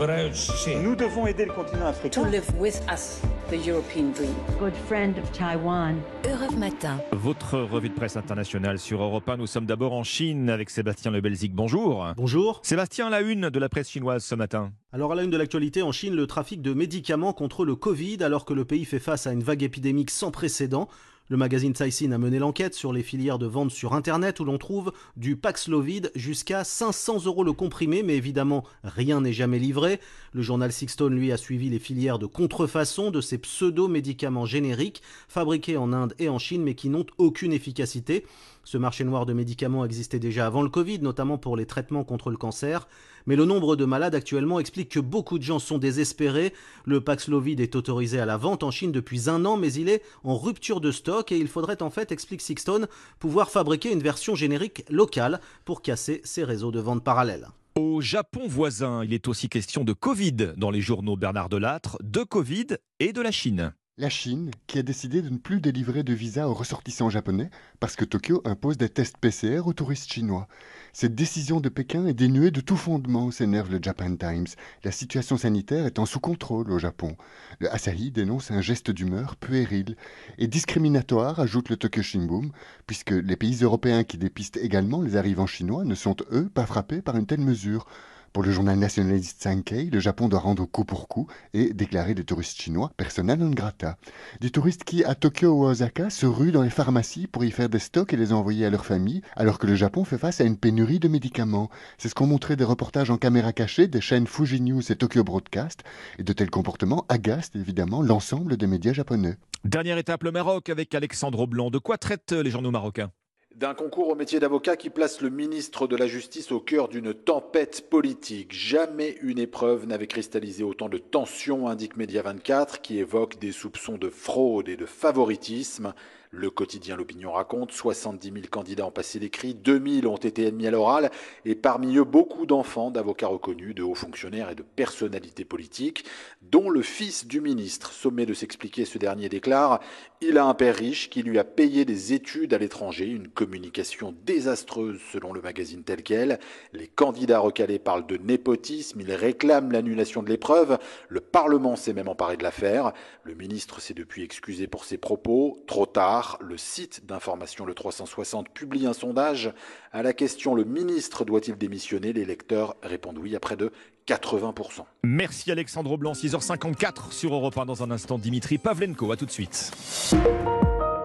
Nous devons aider le continent africain. To live with us, the European dream. Good friend of Taiwan. Europe Matin. Votre revue de presse internationale sur Europe 1. Nous sommes d'abord en Chine avec Sébastien Lebelzik. Bonjour. Bonjour. Sébastien, la une de la presse chinoise ce matin. Alors à la une de l'actualité en Chine, le trafic de médicaments contre le Covid alors que le pays fait face à une vague épidémique sans précédent. Le magazine Caixin a mené l'enquête sur les filières de vente sur Internet où l'on trouve du Paxlovid jusqu'à 500 euros le comprimé, mais évidemment rien n'est jamais livré. Le journal Sixstone, lui, a suivi les filières de contrefaçon de ces pseudo-médicaments génériques fabriqués en Inde et en Chine mais qui n'ont aucune efficacité. Ce marché noir de médicaments existait déjà avant le Covid, notamment pour les traitements contre le cancer. Mais le nombre de malades actuellement explique que beaucoup de gens sont désespérés. Le Paxlovid est autorisé à la vente en Chine depuis un an, mais il est en rupture de stock et il faudrait en fait, explique Sixton, pouvoir fabriquer une version générique locale pour casser ces réseaux de vente parallèles. Au Japon voisin, il est aussi question de Covid dans les journaux Bernard Delattre, de Covid et de la Chine. La Chine, qui a décidé de ne plus délivrer de visa aux ressortissants japonais parce que Tokyo impose des tests PCR aux touristes chinois. Cette décision de Pékin est dénuée de tout fondement, s'énerve le Japan Times. La situation sanitaire en sous contrôle au Japon. Le Asahi dénonce un geste d'humeur puéril et discriminatoire, ajoute le Tokyo Shimbun, puisque les pays européens qui dépistent également les arrivants chinois ne sont, eux, pas frappés par une telle mesure. Pour le journal nationaliste Sankei, le Japon doit rendre coup pour coup et déclarer des touristes chinois persona non grata. Des touristes qui, à Tokyo ou Osaka, se ruent dans les pharmacies pour y faire des stocks et les envoyer à leur famille, alors que le Japon fait face à une pénurie de médicaments. C'est ce qu'ont montré des reportages en caméra cachée des chaînes Fuji News et Tokyo Broadcast, et de tels comportements agacent évidemment l'ensemble des médias japonais. Dernière étape, le Maroc avec Alexandre Blanc. De quoi traitent les journaux marocains? D'un concours au métier d'avocat qui place le ministre de la Justice au cœur d'une tempête politique. Jamais une épreuve n'avait cristallisé autant de tensions, indique Média 24, qui évoque des soupçons de fraude et de favoritisme. Le quotidien L'Opinion raconte 70 000 candidats ont passé l'écrit, 2 000 ont été admis à l'oral, et parmi eux beaucoup d'enfants, d'avocats reconnus, de hauts fonctionnaires et de personnalités politiques, dont le fils du ministre. Sommet de s'expliquer, ce dernier déclare Il a un père riche qui lui a payé des études à l'étranger, une communication désastreuse selon le magazine tel quel. Les candidats recalés parlent de népotisme, ils réclament l'annulation de l'épreuve. Le Parlement s'est même emparé de l'affaire. Le ministre s'est depuis excusé pour ses propos. Trop tard le site d'information Le 360 publie un sondage à la question le ministre doit-il démissionner? Les lecteurs répondent oui à près de 80%. Merci Alexandre Blanc, 6h54 sur Europe 1 dans un instant Dimitri Pavlenko, à tout de suite.